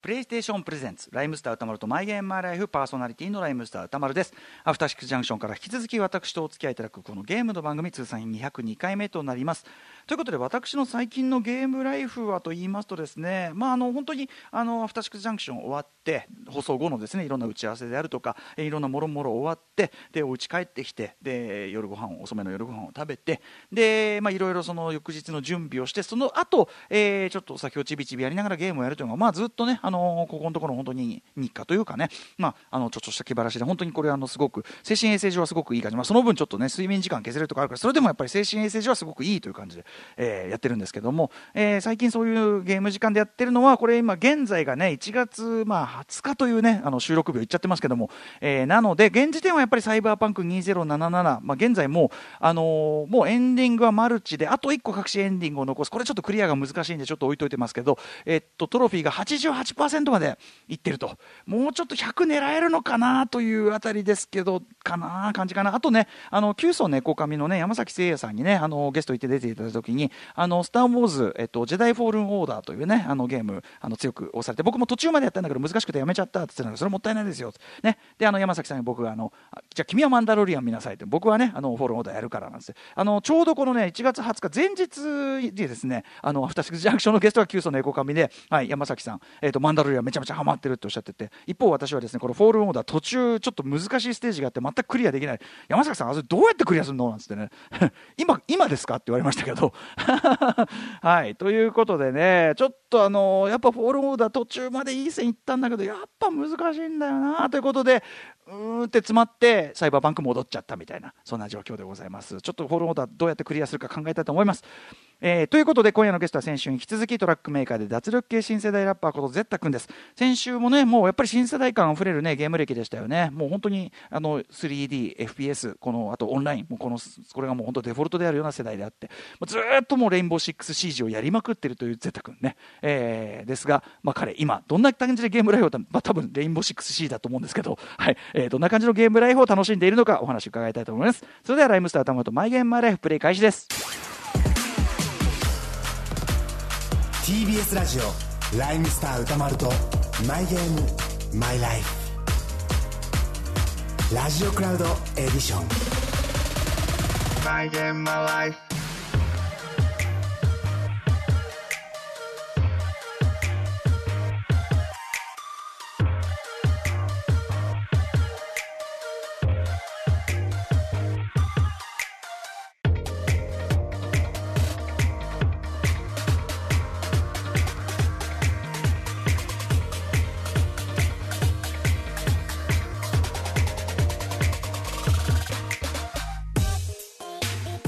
プレイステーションプレゼンツライムスター歌丸とマイゲームマイライフパーソナリティのライムスター歌丸です。アフターシックスジャンクションから引き続き私とお付き合いいただくこのゲームの番組通算202回目となります。ということで私の最近のゲームライフはと言いますとですねまああの本当にあのアフターシックスジャンクション終わって放送後のですねいろんな打ち合わせであるとかいろんなもろもろ終わってでお家帰ってきてで夜ご飯遅めの夜ご飯を食べてでまあいろいろその翌日の準備をしてその後、えー、ちょっと先をちびちびやりながらゲームをやるというのがまあずっとねあのここのところ本当に日課というかね。まああのちょっとした気晴らしで本当にこれあのすごく精神衛生上はすごくいい感じ。まあその分ちょっとね睡眠時間削れるとかあるからそれでもやっぱり精神衛生上はすごくいいという感じで、えー、やってるんですけども、えー、最近そういうゲーム時間でやってるのはこれ今現在がね1月まあ20日というねあの収録日を言っちゃってますけども、えー、なので現時点はやっぱりサイバーパンク2077、まあ、現在もう、あの、もうエンディングはマルチであと1個隠しエンディングを残す。これちょっとクリアが難しいんでちょっと置いといてますけど、えっとトロフィーが88%までいってると。もうちょっと100狙えるのかなというあたりですけどかな感じかな。あとねあのキュウソネコカミのねヤマサキセイヤさんにねあのゲスト行って出ていただいた時にあのスター・ウォーズ、えっと、ジェダイ・フォール・オーダーというねあのゲームあの強く押されて僕も途中までやったんだけど難しくてやめちゃったって言ってたのそれもったいないですよ、ね、であの山崎さんに僕があのじゃあ君はマンダロリアン見なさいって僕はねあのフォール・オーダーやるからなんですあのちょうどこのね1月20日前日にですねあのアフターシックスジャンクションのゲストが九層猫髪で、はい、山崎さん、えっと、マンダロリアめちゃめちゃハマってるっておっしゃってて一方私はですねこのフォールオーダー途中ちょっと難しいステージがあって全くクリアできない。山崎さんあれどうやってクリアするの？なんつってね。今今ですか？って言われましたけど。はい。ということでねちょっとあのやっぱフォールオーダー途中までいい線いったんだけどやっぱ難しいんだよな。ということでうーんって詰まってサイバーパンク戻っちゃったみたいなそんな状況でございます。ちょっとフォールオーダーどうやってクリアするか考えたいと思います。えー、ということで今夜のゲストは先週に引き続きトラックメーカーで脱力系新世代ラッパーことぜったくんです。先週もねもうやっぱり新世代感あふれるねゲーム歴でしたよね。もう本当にあの 3DFPS このあとオンラインもうこのこれがもう本当デフォルトであるような世代であってずっともうレインボーシックスシージをやりまくってるというゼッタ君ね、えー、ですが、まあ、彼今どんな感じでゲームライフを、まあ、多分レインボーシックスシーだと思うんですけど、はい。えー、どんな感じのゲームライフを楽しんでいるのかお話伺いたいと思います。それではライムスター玉とマイゲームマイライフプレイ開始です。TBS ラジオ。ライムスター歌丸とマイゲームマイライフ。ラジオクラウドエディション。マイゲームマイライフ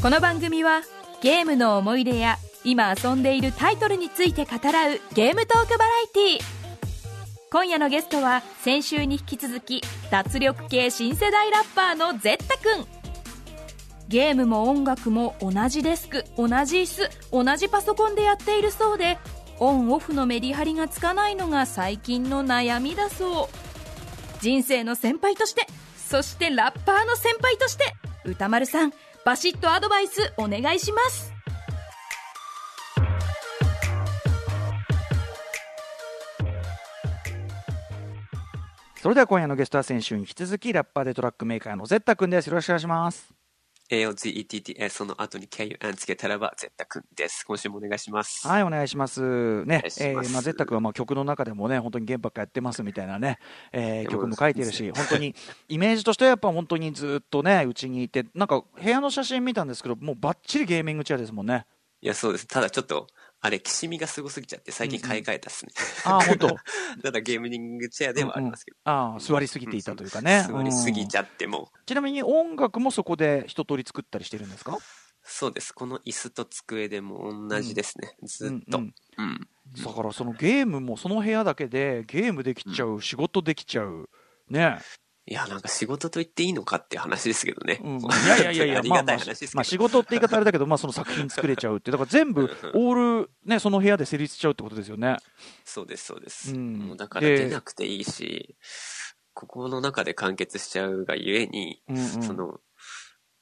この番組はゲームの思い出や今遊んでいるタイトルについて語らうゲームトークバラエティー。今夜のゲストは先週に引き続き脱力系新世代ラッパーのゼッタくん。ゲームも音楽も同じデスク同じ椅子同じパソコンでやっているそうでオンオフのメリハリがつかないのが最近の悩みだそう。人生の先輩としてそしてラッパーの先輩として歌丸さんバシッとアドバイスお願いします。それでは今夜のゲストは先週に引き続きラッパーでトラックメーカーのゼッタ君です。よろしくお願いします。AOZETTS その後に KUN つけたらば、ゼッタくんです。今週もお願いします。はい、お願いします。ねえーまあ、ゼッタ君はまあ曲の中でもね、本当にゲームばっかやってますみたいなね、えー曲も書いてるし、本当に、イメージとしてはやっぱ本当にずっとね、うちにいて、なんか部屋の写真見たんですけど、もうバッチリゲーミングチェアですもんね。いや、そうです。ただちょっと、あれ、きしみがすごすぎちゃって、最近買い替えたっすね。ああ、本当？ただゲーミングチェアではありますけど。ああ、座りすぎていたというかね。座りすぎちゃゃっても、ちなみに音楽もそこで一通り作ったりしてるんですか？そうです。この椅子と机でも同じですね。ずっと。ううんんうんだからそのゲームもその部屋だけでゲームできちゃう、仕事できちゃう。ね。いや、なんか仕事と言っていいのかっていう話ですけどね。うん、いやいやいやいや、ありがまあまあたい話ですけど。まあ仕事って言い方あれだけど、まあその作品作れちゃうって、だから 全部オールね、その部屋で成立しちゃうってことですよね。そうです、そうです。うんもうだから出なくていいし、ここの中で完結しちゃうがゆえに、うんうんその、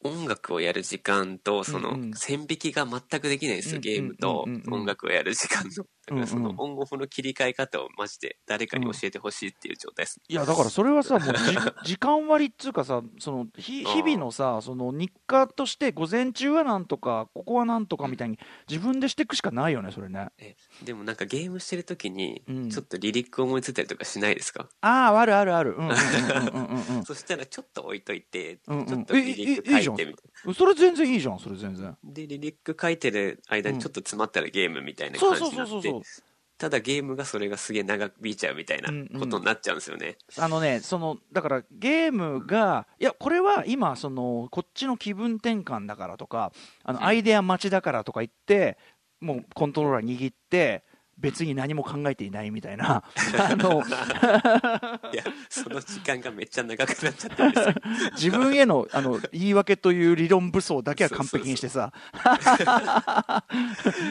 音楽をやる時間と、その線引きが全くできないんですよ、うんゲームと音楽をやる時間の。だからそのうんうん。オンオフの切り替え方をマジで誰かに教えてほしいっていう状態です。いやだからそれはさもうじ 時間割っつうかさその日々のさその日課として午前中はなんとかここはなんとかみたいに自分でしていくしかないよねそれね。えでもなんかゲームしてる時にうん、ちょっとリリック思いついたりとかしないですか、あああるあるある。うんうんうんうんうんうん。そしたらちょっと置いといて、うんうん。ちょっとリリック書いてみたいそれ全然いいじゃんそれ全然。で、リリック書いてる間にちょっと詰まったらゲームみたいなそうそう感じになってただゲームがそれがすげえ長引いちゃうみたいなことになっちゃうんですよね。あのね、そのだからゲームが、いや、これは今、そのこっちの気分転換だからとか、あのうん。アイデア待ちだからとか言って、もうコントローラー握って、別に何も考えていないみたいな、あのいや、その時間がめっちゃ長くなっちゃってる。自分へのあの言い訳という理論武装だけは完璧にしてさ、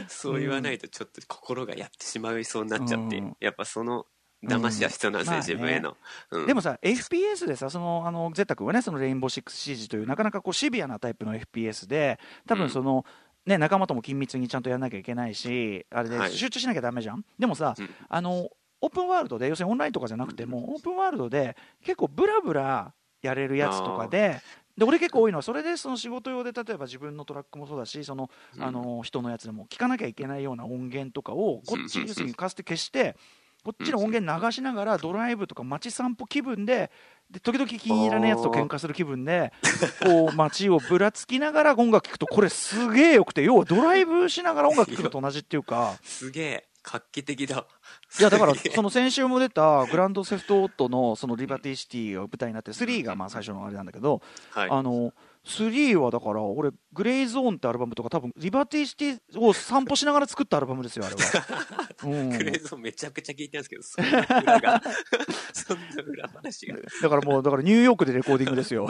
そう言わないとちょっと心がやってしまいそうになっちゃって、うん。やっぱその騙しは必要なんですね、うん。自分への。うん。でもさ、FPS でさ、そのあのゼッタ君はね、そのレインボーシックスシージという、なかなかこうシビアなタイプの FPS で、多分その、ね、仲間とも緊密にちゃんとやらなきゃいけないし、あれではい。集中しなきゃだめじゃん。でもさ、うん。あのオープンワールドで、要するにオンラインとかじゃなくても、オープンワールドで結構ブラブラやれるやつとかで、で俺結構多いのは、それでその仕事用で例えば自分のトラックもそうだし、そのうん。あの人のやつでも聞かなきゃいけないような音源とかを、こっち、うん。要するにカステ消して、こっちの音源流しながらドライブとか街散歩気分で、で時々気に入らないやつと喧嘩する気分で、こう街をぶらつきながら音楽聴くと、これすげえよくて、要はドライブしながら音楽聴くのと同じっていうか。すげえ、画期的だ。いやだからその先週も出たグランドセフトオートのそのリバティシティが舞台になって3がまあ最初のあれなんだけど、はい。あの3はだから俺グレイゾーンってアルバムとか多分リバティシティを散歩しながら作ったアルバムですよあれは。うん クレーゾーンめちゃくちゃ聞いてるんですけど、そんな裏が、そんな裏話が。だからもうだからニューヨークでレコーディングですよ。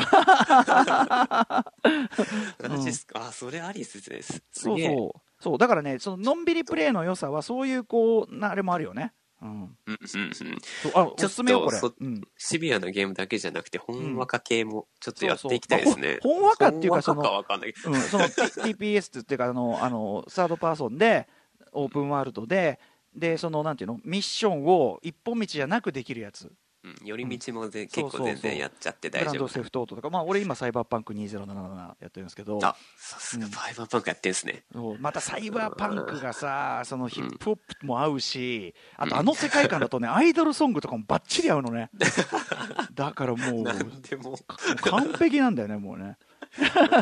マジっすか、あ、それありっすね。すすそう。そうそうだからねそののんびりプレイの良さはそういうこうなあれもあるよね。うん。うんうんうん。あおすすめよこれ。うん。シビアなゲームだけじゃなくて、ほんわか系もちょっとやっていきたいですね。ほんわかっていうかほんわかかわかんない。うん、その TPS っていうかあのあのサードパーソンでオープンワールドででそのなんていうのミッションを一本道じゃなくできるやつうん寄り道もぜうん。結構全然やっちゃって大丈夫。グランドセフトオートとか、まあ、俺今サイバーパンク2077やってるんですけど。あ、さすがサイバーパンクやってんすね。そう。またサイバーパンクがさそのヒップホップも合うしあとあの世界観だとね アイドルソングとかもバッチリ合うのね。だからもうなんでも、完璧なんだよねもうね。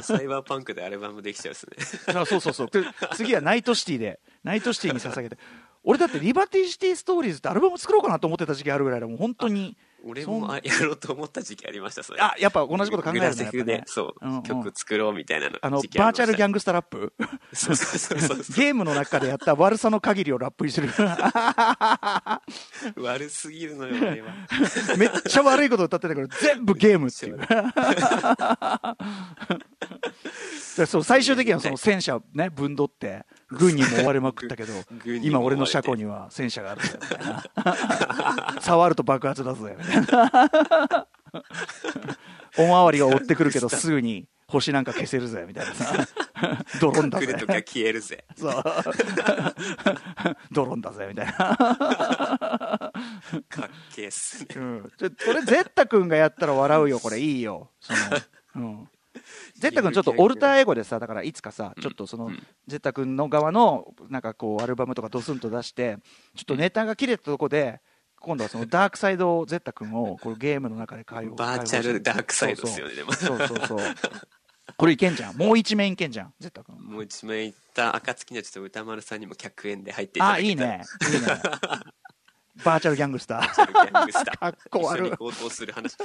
サイバーパンクでアルバムできちゃうっすね。あそうそうそう。で次はナイトシティでナイトシティに捧げて俺だってリバティシティストーリーズってアルバム作ろうかなと思ってた時期あるぐらいでもん本当に。俺もあやろうと思った時期ありました、それ。あやっぱ同じこと考えるんだね。そう、うんうん。曲作ろうみたいなのあのバーチャルギャンングスタラップ。そうそうそうそう ゲームの中でやった悪さの限りをラップにする。悪すぎるのよ、俺は。めっちゃ悪いこと歌ってたけど全部ゲームっていう。でそう最終的にはその戦車ねぶんどって軍にも追われまくったけど今俺の車庫には戦車があるぜみたいな触ると爆発だぜみたいな おまわりが追ってくるけど すぐに星なんか消せるぜみたいな。さ ドローンだぜ。来るときは消えるぜ。そう。ドローンだぜみたいな。かっけえっすね。うん、ちょこれゼッタ君がやったら笑うよこれ。いいよ。その、うん、ゼッタ君ちょっとオルターエゴでさだからいつかさちょっとその、うん。ゼッタ君の側のなんかこうアルバムとかドスンと出してちょっとネタが切れたとこで今度はそのダークサイドぜったくんをこれゲームの中で解放バーチャルダークサイドですよね、でも。そうそう。そうこれいけんじゃん。もう一枚いけんじゃんぜったくん。もう一枚いった暁にはちょっと歌丸さんにも100円で入っていたあだけたらいいね。いいね。バーチャルギャングスター。かっこ悪いする話。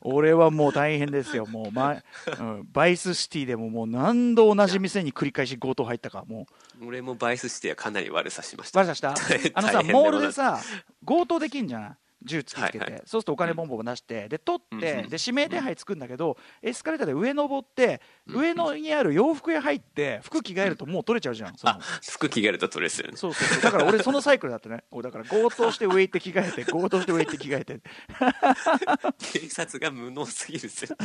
俺はもう大変ですよ、もう、まうん、バイスシティでももう何度同じ店に繰り返し強盗入ったか、も俺もバイスしてはかなり悪さしましう、た。悪さした？あのさ、モールでさ、強盗できんじゃない？銃突きつけて、はいはい。そうするとお金ボンボン出してで取って、うんうんで指名手配つくんだけどエスカレーターで上登って、うん。上のにある洋服屋入って服着替えるともう取れちゃうじゃん、その。あ、服着替えると取れするね。そうそうそう。だから俺そのサイクルだったね だから強盗して上行って着替えて強盗して上行って着替えて。警察が無能すぎるぜ。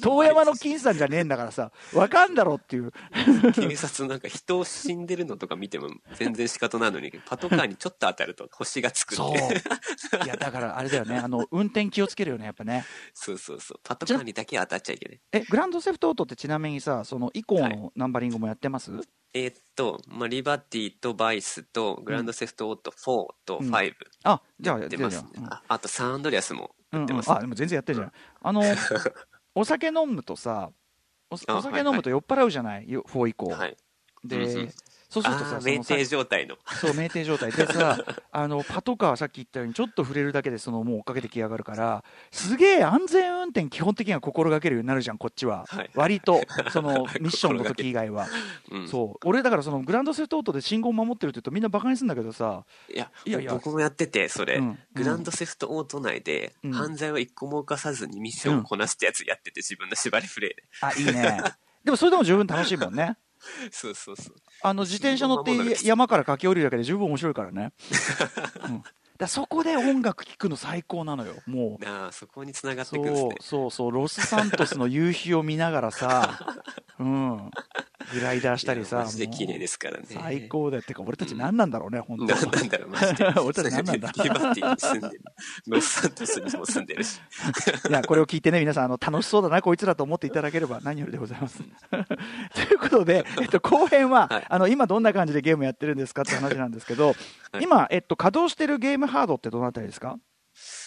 遠山の金さんじゃねえんだからさわかんだろっていう。警察なんか人死んでるのとか見ても全然仕方ないのに、パトカーにちょっと当たると星がつくそう。いやだからあれだよね。あの運転気をつけるよねやっぱね。そうそうそう。パトカーにだけ当たっちゃいけない。えグランドセフトオートってちなみにさその以降のナンバリングもやってます、えーっと、まあ、リバティとバイスとグランドセフトオート4とうん。5あじゃあやってます、ね。じゃあとサンアンドリアスもうんうん。うんやってます。あでも全然やってるじゃん、あの お酒飲むとさおあお酒飲むと酔っ払うじゃない、よ4以降、はい。で、うんうんそうするとさ酩酊状態の。そう酩酊状態。でさ あのパトカーさっき言ったようにちょっと触れるだけでそのもう追っかけてきやがるからすげえ安全運転基本的には心がけるようになるじゃんこっちは、はい。割とその ミッションの時以外は、うん。そう。俺だからそのグランドセフトオートで信号守ってるって言うとみんなバカにするんだけどさいや、いやいや。僕もやってて、それ、うん。グランドセフトオート内で、うん。犯罪を一個も犯さずにミッションをこなしたやつやってて、自分の縛りプレイで。あいいね。でもそれでも十分楽しいもんね そうそうそう。あの自転車乗って山から駆け下りるだけで十分面白いからね、うん、だそこで音楽聴くの最高なのよもうああ、そこに繋がっていくんそうですね。そうそうロスサントスの夕日を見ながらさ、うん、グライダーしたりいさやマジで綺麗ですからね。最高だよってか俺たち何なんだろうね、本当なんなんだろう、マジで。俺たち何なんだリバティに住んでる。ロスサントスにも住んでるし。いやこれを聞いてね皆さんあの楽しそうだなこいつらと思っていただければ何よりでございます ということで、えっと、後編は、はいあの今どんな感じでゲームやってるんですかって話なんですけど、はい今、えっと、稼働してるゲームハードってどのあたりですか？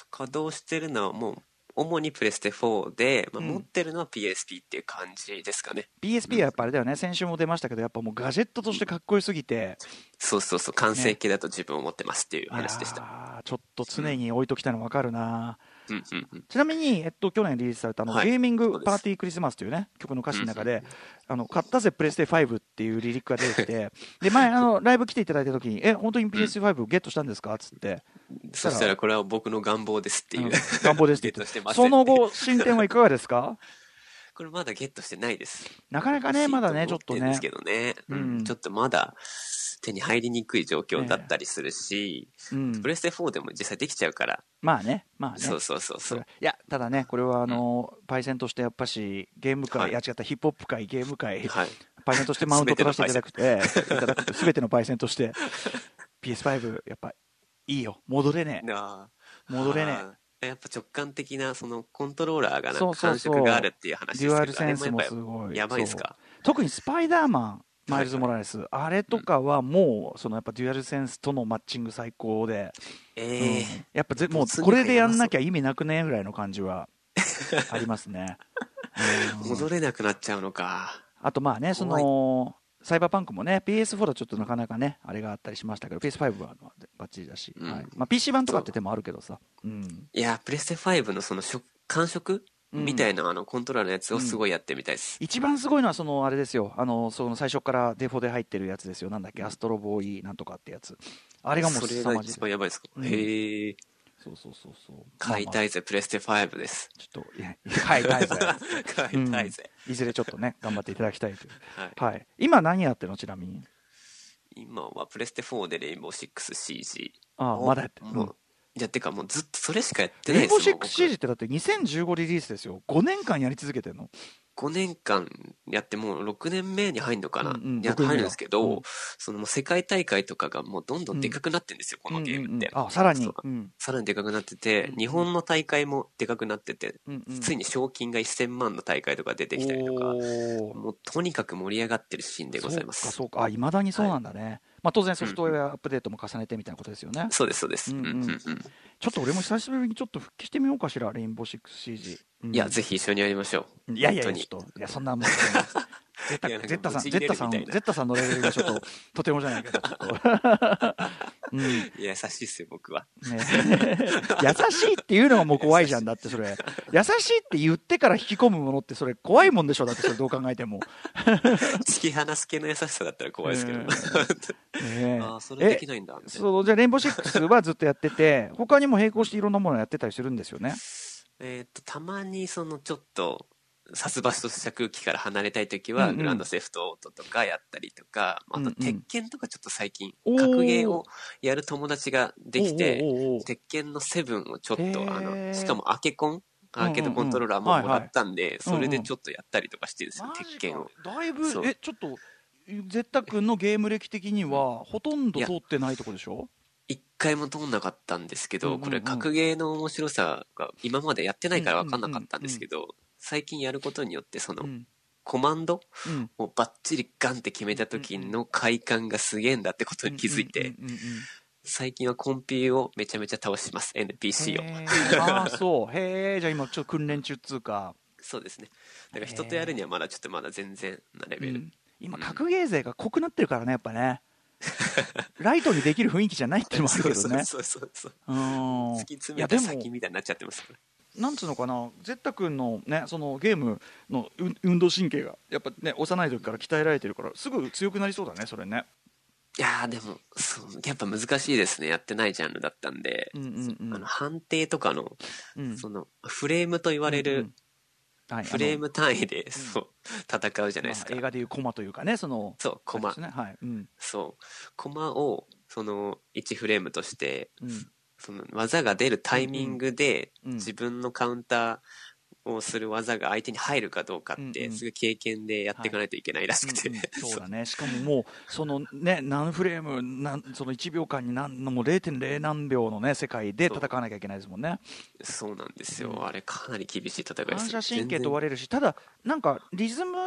稼働してるのはもう、主にプレステ4で、まあ、うん。持ってるのは PSP っていう感じですかね。PSP はやっぱあれだよね。先週も出ましたけどやっぱもうガジェットとしてかっこよすぎて。そうそうそう、完成形だと自分を持ってますっていう話でした。いやーちょっと常に置いときたいの分かるな、うんうんうん。ちなみに、えっと、去年リリースされたあの、はい。ゲーミングパーティークリスマスというね曲の歌詞の中で、あの買ったぜプレステ5っていうリリックが出てきて で前あのライブ来ていただいた時にえ本当に PS5 ゲットしたんですか？っつって、そしたらこれは僕の願望ですっていう。うん願望ですって言って。その後進展はいかがですか？これまだゲットしてないです。なかなかねまだねちょっとねですけどね、うん。うん。ちょっとまだ手に入りにくい状況だったりするし、うん。プレステ4でも実際できちゃうから、まあねまあね。そうそうそうそう。いやただねこれはあの、パイセンとしてやっぱしゲーム界、はい。い、や違ったヒップホップ界ゲーム界、はい。パイセンとしてマウント取らせていただくていただくと全てのパイセンとして PS5 やっぱいいよ。戻れねえ。戻れねあーやっぱ直感的なそのコントローラーがなんか感触があるっていう話ですけどデュアルセンスもすごい。ぱやばいですか？特にスパイダーマンマイルズ・モラレス、あれとかはもうそのやっぱデュアルセンスとのマッチング最高で、ええうん。やっぱぜもうこれでやんなきゃ意味なくねぐらいの感じはありますね、うん。戻れなくなっちゃうのか。あとまあねそのサイバーパンクもね PS4 だとちょっとなかなかねあれがあったりしましたけど PS5 はバッチリだし、うん。はい。まあ、PC 版とかって手もあるけどさ、うん、いやプレステ5のその触感触うん。みたいなあのコントローラーのやつをすごいやってみたいです、一番すごいのはそのあれですよ。あのその最初からデフォで入ってるやつですよ。なんだっけアストロボーイなんとかってやつ。あれがもうそれ凄まじいが一番やばいですか、うん。へえそうそうそうそう。買いたいいぜプレステ5です。ちょっといや買いたいぜ。買いたいぜ、いずれちょっとね頑張っていただきたいという。はい。はい。今何やってるのちなみに？今はプレステ4でレインボー 6CG ああまだやってる、もういやてかもうずっとそれしかやってないレインボーですもん僕 6CG ってだって2015リリースですよ。5年間やり続けてるの。5年間やってもう6年目に入るのかな、うんうんいや6年目だ入るんですけど、うん。そのもう世界大会とかがもうどんどんでかくなってんですよ、このゲームって、うんうんうん。あさらに。そう。うん。さらにでかくなってて、日本の大会もでかくなってて、うんうん。ついに賞金が1000万の大会とか出てきたりとか、おー。もうとにかく盛り上がってるシーンでございます。そうかそうか。あいまだにそうなんだね、まあ、当然ソフトウェアアップデートも重ねてみたいなことですよね、そうです、そうです。ちょっと俺も久しぶりにちょっと復帰してみようかしらレインボー 6CG、うん。いや、ぜひ一緒にやりましょう。いやいやちょっと。いやそんなもん ゼッタさんゼッタさんゼッタさんのレベルがちょっととてもじゃないけどうんね、優しいっすよ、僕は。優しいっていうのがもう怖いじゃんだってそれ。優しいって言ってから引き込むものってそれ怖いもんでしょだってそれどう考えても、突き放す系の優しさだったら怖いですけど。うんねああ、それできないんだ。みたいな。そうじゃあレインボーシックスはずっとやってて他にも並行していろんなものやってたりするんですよね。えっと、たまにそのちょっと、殺伐とした空気から離れたいときは、グランドセフトオートとかやったりとか、あと、うんうん。鉄拳とかちょっと最近、格ゲーをやる友達ができて、鉄拳のセブンをちょっと、あの、しかもアケコンアーケードコントローラーももらったんで、それでちょっとやったりとかしてるんですよ、マジか。鉄拳を。だいぶえちょっとゼッタ君のゲーム歴的にはほとんど通ってないとこでしょ？一回も通んなかったんですけど、これ格ゲーの面白さが今までやってないから分かんなかったんですけど、最近やることによってその、うん。コマンドうん。をバッチリガンって決めた時の快感がすげえんだってことに気づいて、最近はコンピをめちゃめちゃ倒します、NPC を。ああそう。へえじゃあ今ちょっと訓練中っつうか、そうですね。だから人とやるにはまだちょっとまだ全然なレベル。うん。今格ゲー勢が濃くなってるからねやっぱね。ライトにできる雰囲気じゃないってのもあるけどね。そうそうそうそう。うん。突き詰めた先みたいになっちゃってますから。なんつうのかな、ゼッタ君のね、そのゲームの運運動神経が、やっぱね、幼い時から鍛えられてるから、すぐ強くなりそうだね、それね。いやーでもそう、やっぱ難しいですね。やってないジャンルだったんで、うんうんうんあの判定とかの、うんそのフレームと言われるうんうんはいフレーム単位で、そう戦うじゃないですか。まあ映画でいうコマというかね、その、そう、コマ。ね、はい。うん。そう。コマを、その、1フレームとして、うん。その技が出るタイミングで、自分のカウンターをする技が相手に入るかどうかって、すごい経験でやっていかないといけないらしくて、うんうん。そうだね、しかももう、そのね、何フレーム、なんその1秒間に何もう0.0何秒のね、世界で戦わなきゃいけないですもんね。そう。なんですよ、うん。あれかなり厳しい戦いです反射神経問われるし、ただ、なんかリズム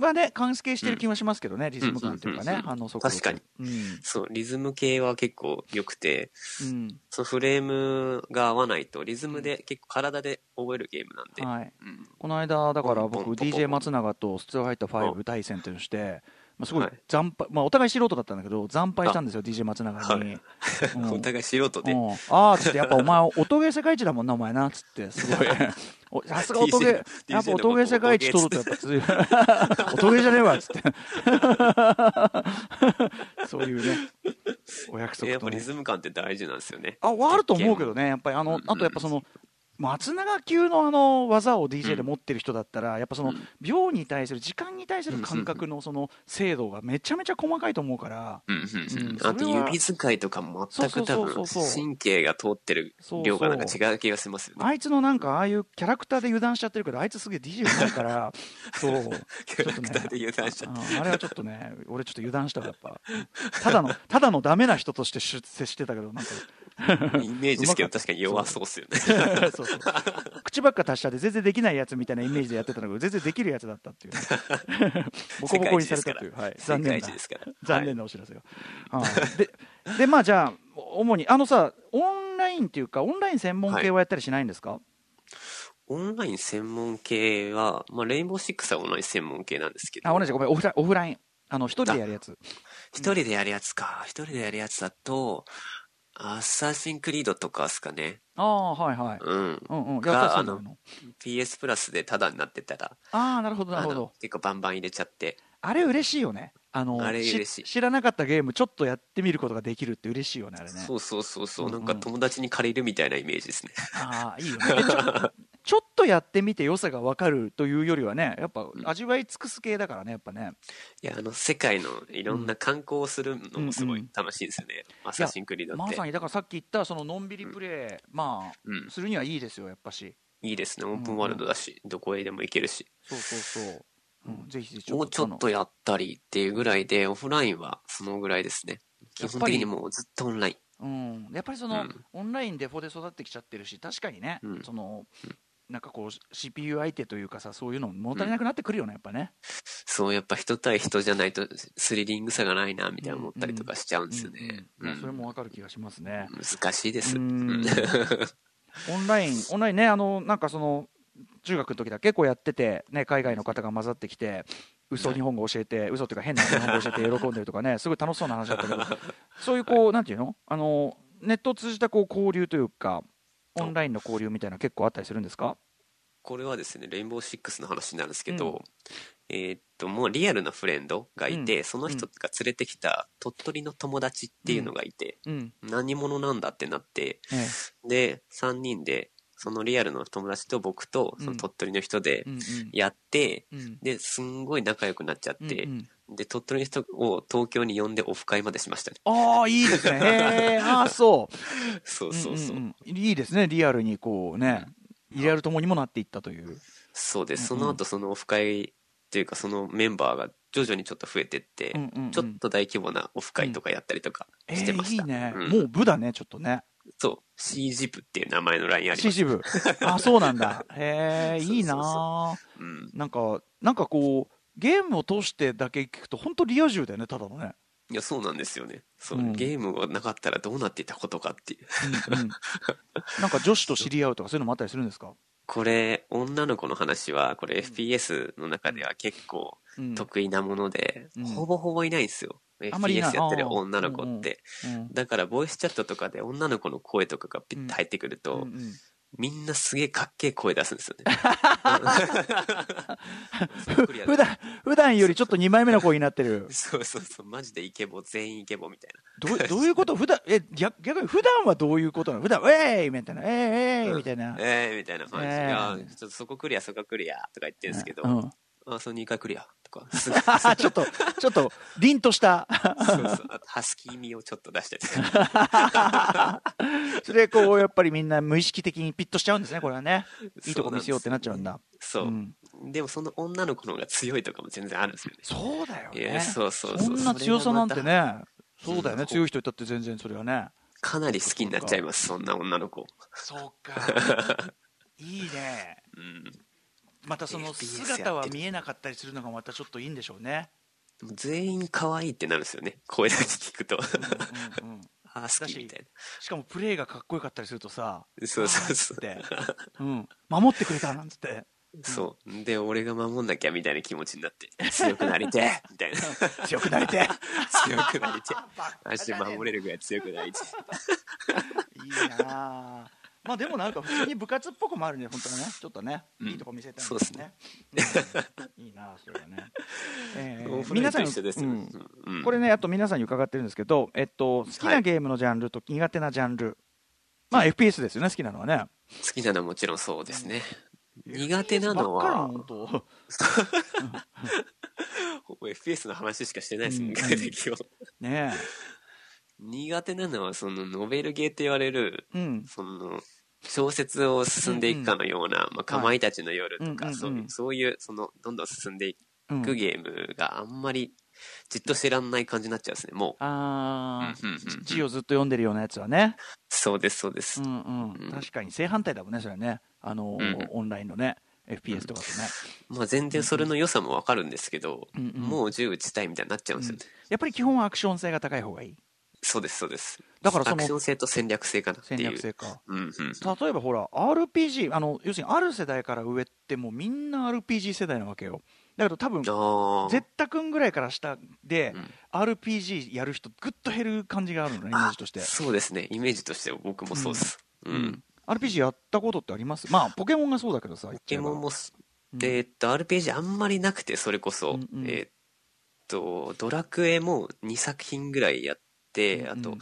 はね、関係してる気はしますけどね、リズム感というかね、反応速度と確かに。うん。そうリズム系は結構良くてうん。そのフレームが合わないとリズムで結構体で覚えるゲームなんで、はい。うんこの間、だから僕、DJ 松永とストリートファイト5対戦というのをして、まあ、すごいはい。惨敗、まあ、お互い素人だったんだけど、惨敗したんですよ、DJ 松永に。うん。お互い素人で、うん、ああつってやっぱお前音ゲー世界一だもんなお前なつってすごい。おさすが音ゲーやっぱ音ゲー世界一取るとやっぱ強い。音ゲーじゃねえわつって。そういうねお約束と、ね。やっぱリ、ズム感って大事なんですよね。ああると思うけどねやっぱりあのうん。あとやっぱその松永級のあの技を DJ で持ってる人だったら、やっぱその秒に対する時間に対する感覚のその精度がめちゃめちゃ細かいと思うから、うんうんあと指使いとかも全く多分神経が通ってる量がなんか違う気がしますよね。あいつのなんかああいうキャラクターで油断しちゃってるけどあいつすげえ DJ うまいから そう。キャラクターで油断しちゃって。うんあれはちょっとね俺ちょっと油断したわやっぱ。ただのただのダメな人として出接してたけどなんか イメージですけど確かに弱そうっすよね。そう。そう口ばっか達者で全然できないやつみたいなイメージでやってたんだけど全然できるやつだったっていうね、ボコボコにされたという、はい、世残念な。残念なお知らせが、はい。ででまあじゃあ主にあのさオンラインっていうかオンライン専門系はやったりしないんですか、オンライン専門系は、まあ、レインボーシックスはオンライン専門系なんですけど、あ同じ。ごめんオフラインオフライン。あの一人でやるやつ。一人でやるやつか。一人でやるやつだと、アッサーシンクリードとかですかね。ああはいはい。うん。うんうん。があの PS プラスでタダになってたら、ああなるほどなるほど。結構バンバン入れちゃって、あれ嬉しいよね。あのあれ嬉しい。知らなかったゲームちょっとやってみることができるって嬉しいよねあれね。そうそうそうそう、うんうん。なんか友達に借りるみたいなイメージですね。ああいいよね。え ちょっとやってみて良さが分かるというよりはねやっぱ味わい尽くす系だからねやっぱねいや、あの、世界のいろんな観光をするのもすごい楽しいですよね。アッサーシンクリードって。まさにだからさっき言ったそののんびりプレイ、まあ、うんするにはいいですよやっぱしいいですね。オープンワールドだし、どこへでも行けるし。そうそうそう、うん、ぜひぜひもうちょっとやったりっていうぐらいで、オフラインはそのぐらいですね。基本的にもうずっとオンライン。うん、やっぱりその、うんオンラインデフォで育ってきちゃってるし確かにね、うんそのなんかこう CPU 相手というかさそういうの物足りなくなってくるよねやっぱね、そう、やっぱ人対人じゃないとスリリングさがないな、みたいな思ったりとかしちゃうんですよね。それもわかる気がしますね、難しいです。オンラインオンラインねあのなんかその中学の時だけこうやってて、ね、海外の方が混ざってきて嘘日本語教えて嘘っていうか変な日本語教えて喜んでるとかね すごい楽しそうな話だったけど。そういうこうなんていうの？あのネットを通じたこう交流というかオンラインの交流みたいなの結構あったりするんですか？これはですねレインボーシックスの話になるんですけど、えーっともうリアルなフレンドがいて、うん。その人が連れてきた鳥取の友達っていうのがいて、うん。何者なんだってなってえで3人でそのリアルの友達と僕とその鳥取の人でえうんうん。やって、うん。ですんごい仲良くなっちゃって、うんうんで鳥取の人を東京に呼んでオフ会までしましたね。ああいいですね。へえああそう。そうそうそう、んんん。いいですねリアルにこうねリアルともにもなっていったという。そうです、うんうん。その後そのオフ会っていうかそのメンバーが徐々にちょっと増えてって、うんうんうん。ちょっと大規模なオフ会とかやったりとかえしてました、ーいいね、うん。もう部だねちょっとね。そう。C ジプっていう名前の LINE あります。CC 部あそうなんだ。へえ そうそうそういいなあうん、なんかなんかこうゲームを通してだけ聞くと本当リア充だよねただのね。いやそうなんですよね。そう、うん。ゲームがなかったらどうなっていたことかっていう。うんうん。なんか女子と知り合うとかそういうのもあったりするんですか、これ女の子の話はこれ FPS の中では結構うん。得意なもので、うん。ほぼほぼいないんですよ。あんまりいない。FPS やってる女の子って、うんだからボイスチャットとかで女の子の声とかがピッと入ってくると、うんうんみんなすげえかっけえ声出すんですよね。普段普段よりちょっと2枚目の声になってる。そうそうそう。マジでイケボ全員イケボみたいどうどういうこと？普段え逆逆に普段はどういうことなの？普段ウェーイみたいな。えー、えー、なみたいな、ええー、みたいな感じ、えーちょっとそこクリアそこクリアとか言ってるんですけど、うん、あその2回クリアとか。ちょっとちょっと凛とした。そうそう。ハスキー味をちょっと出してて。それこうやっぱりみんな無意識的にピッとしちゃうんですねこれはね。いいとこ見せようってなっちゃうんだ。そう、ん。でもその女の子の方が強いとかも全然あるんですよね。そうだよね。そうそうそう。そんな強さなんてね。そうだよね。う。ん強い人いたって全然それはね。かなり好きになっちゃいますそんな女の子。そうか。いいね。うんまたその姿は見えなかったりするのがまたちょっといいんでしょうね。全員可愛いってなるんですよね。声だけ聞くと。うんうんうん。あー好きみたいしかもプレーがかっこよかったりするとさなそうそうそうって、うん、守ってくれたなん。つってそうで俺が守ん。なきゃみたいな気持ちになって強くなりてえみたいな強くなりて強くなりてえマジで守れるぐらい強くなりていいなあまあでもなんか普通に部活っぽくもあるね本当はね。ちょっとね、うん。いいとこ見せたいんそうっすね、うん。いいなあそれはね、え えー皆さんうん。うん。これねあと皆さんに伺ってるんですけど、えっと、好きなゲームのジャンルと苦手なジャンル、まあ FPS ですよね好きなのはね。好きなのはもちろんそうですね。苦手なのは FPS の話しかしてないですもん、うん。ね苦手なのはそのノベルゲーって言われるえうん。その小説を進んでいくかのような、まあ、かまいたちの夜とか、うんうんうんそういうそういうそのどんどん進んでいうん。くゲームがあんまりじっと知らんない感じになっちゃうんですねもう。あうんうんうんうん。ー字をずっと読んでるようなやつはね。そうですそうです、うんうん。うん。確かに正反対だもんねそれはね。あのーうん。オンラインのね FPS とかとね。まあ全然それの良さもわかるんですけど、うんうんもう銃撃ちたいみたいになっちゃうんですよね、やっぱり基本はアクション性が高い方がいい？そうですそうです。だからそのアクション性と戦略性かなっていう。戦略性か。うんうんうん。例えばほら RPG あの要するにある世代から上ってもうみんな RPG 世代なわけよ。だけど多分あゼッタ君ぐらいから下でうん。RPG やる人ぐっと減る感じがあるのねイメージとして。そうですね。イメージとしては僕もそうです、うん。うん。RPG やったことってあります？まあポケモンがそうだけどさポケモンもす、うえっと RPG あんまりなくてそれこそ、うんうん。えっとドラクエも2作品ぐらいやって、うんうん。あと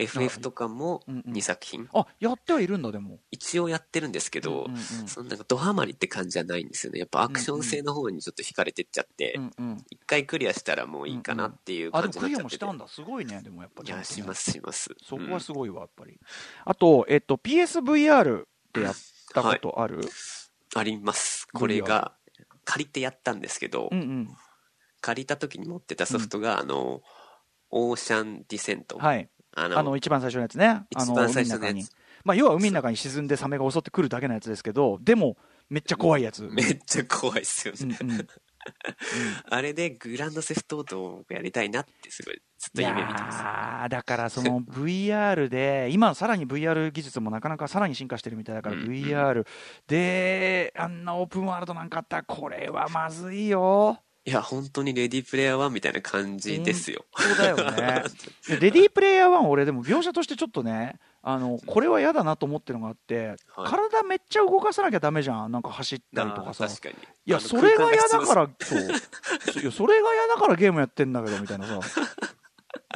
FF とかもうんうん。2作品、あやってはいるんだでも。一応やってるんですけど、うんうんうん。そのなんかドハマりって感じじゃないんですよね。やっぱアクション性の方にちょっと惹かれてっちゃって、うんうん一回クリアしたらもういいかなっていう感じになっちゃって。て、もしたんだ。すごいねでもやっぱいちゃんとねやしますします。そこはすごいわやっぱり。あとえっと PSVR ってやったことある？あります。これが借りてやったんですけど、うんうん。借りた時に持ってたソフトが、あのオーシャンディセント、はい。あのあの一番最初のやつね。あの一番最初のやつ。まあ要は海の中に沈んでサメが襲ってくるだけのやつですけどでもめっちゃ怖いやつ。めっちゃ怖いっすよね、うんうん。あれでグランドセフトオートをやりたいなってすごいずっとい夢見てます。だからその VR で今さらに VR 技術もなかなかさらに進化してるみたいだからうん VR であんなオープンワールドなんかあったらこれはまずいよいや、本当にレディープレイヤー1みたいな感じですよ。そうだよねで レディープレイヤー1俺でも描写としてちょっとねあのこれは嫌だなと思ってるのがあって、はい体めっちゃ動かさなきゃダメじゃんなんか走ったりとかさかに。いやそれが嫌だか。らそういやそれが嫌だからゲームやってんだけどみたいなさ、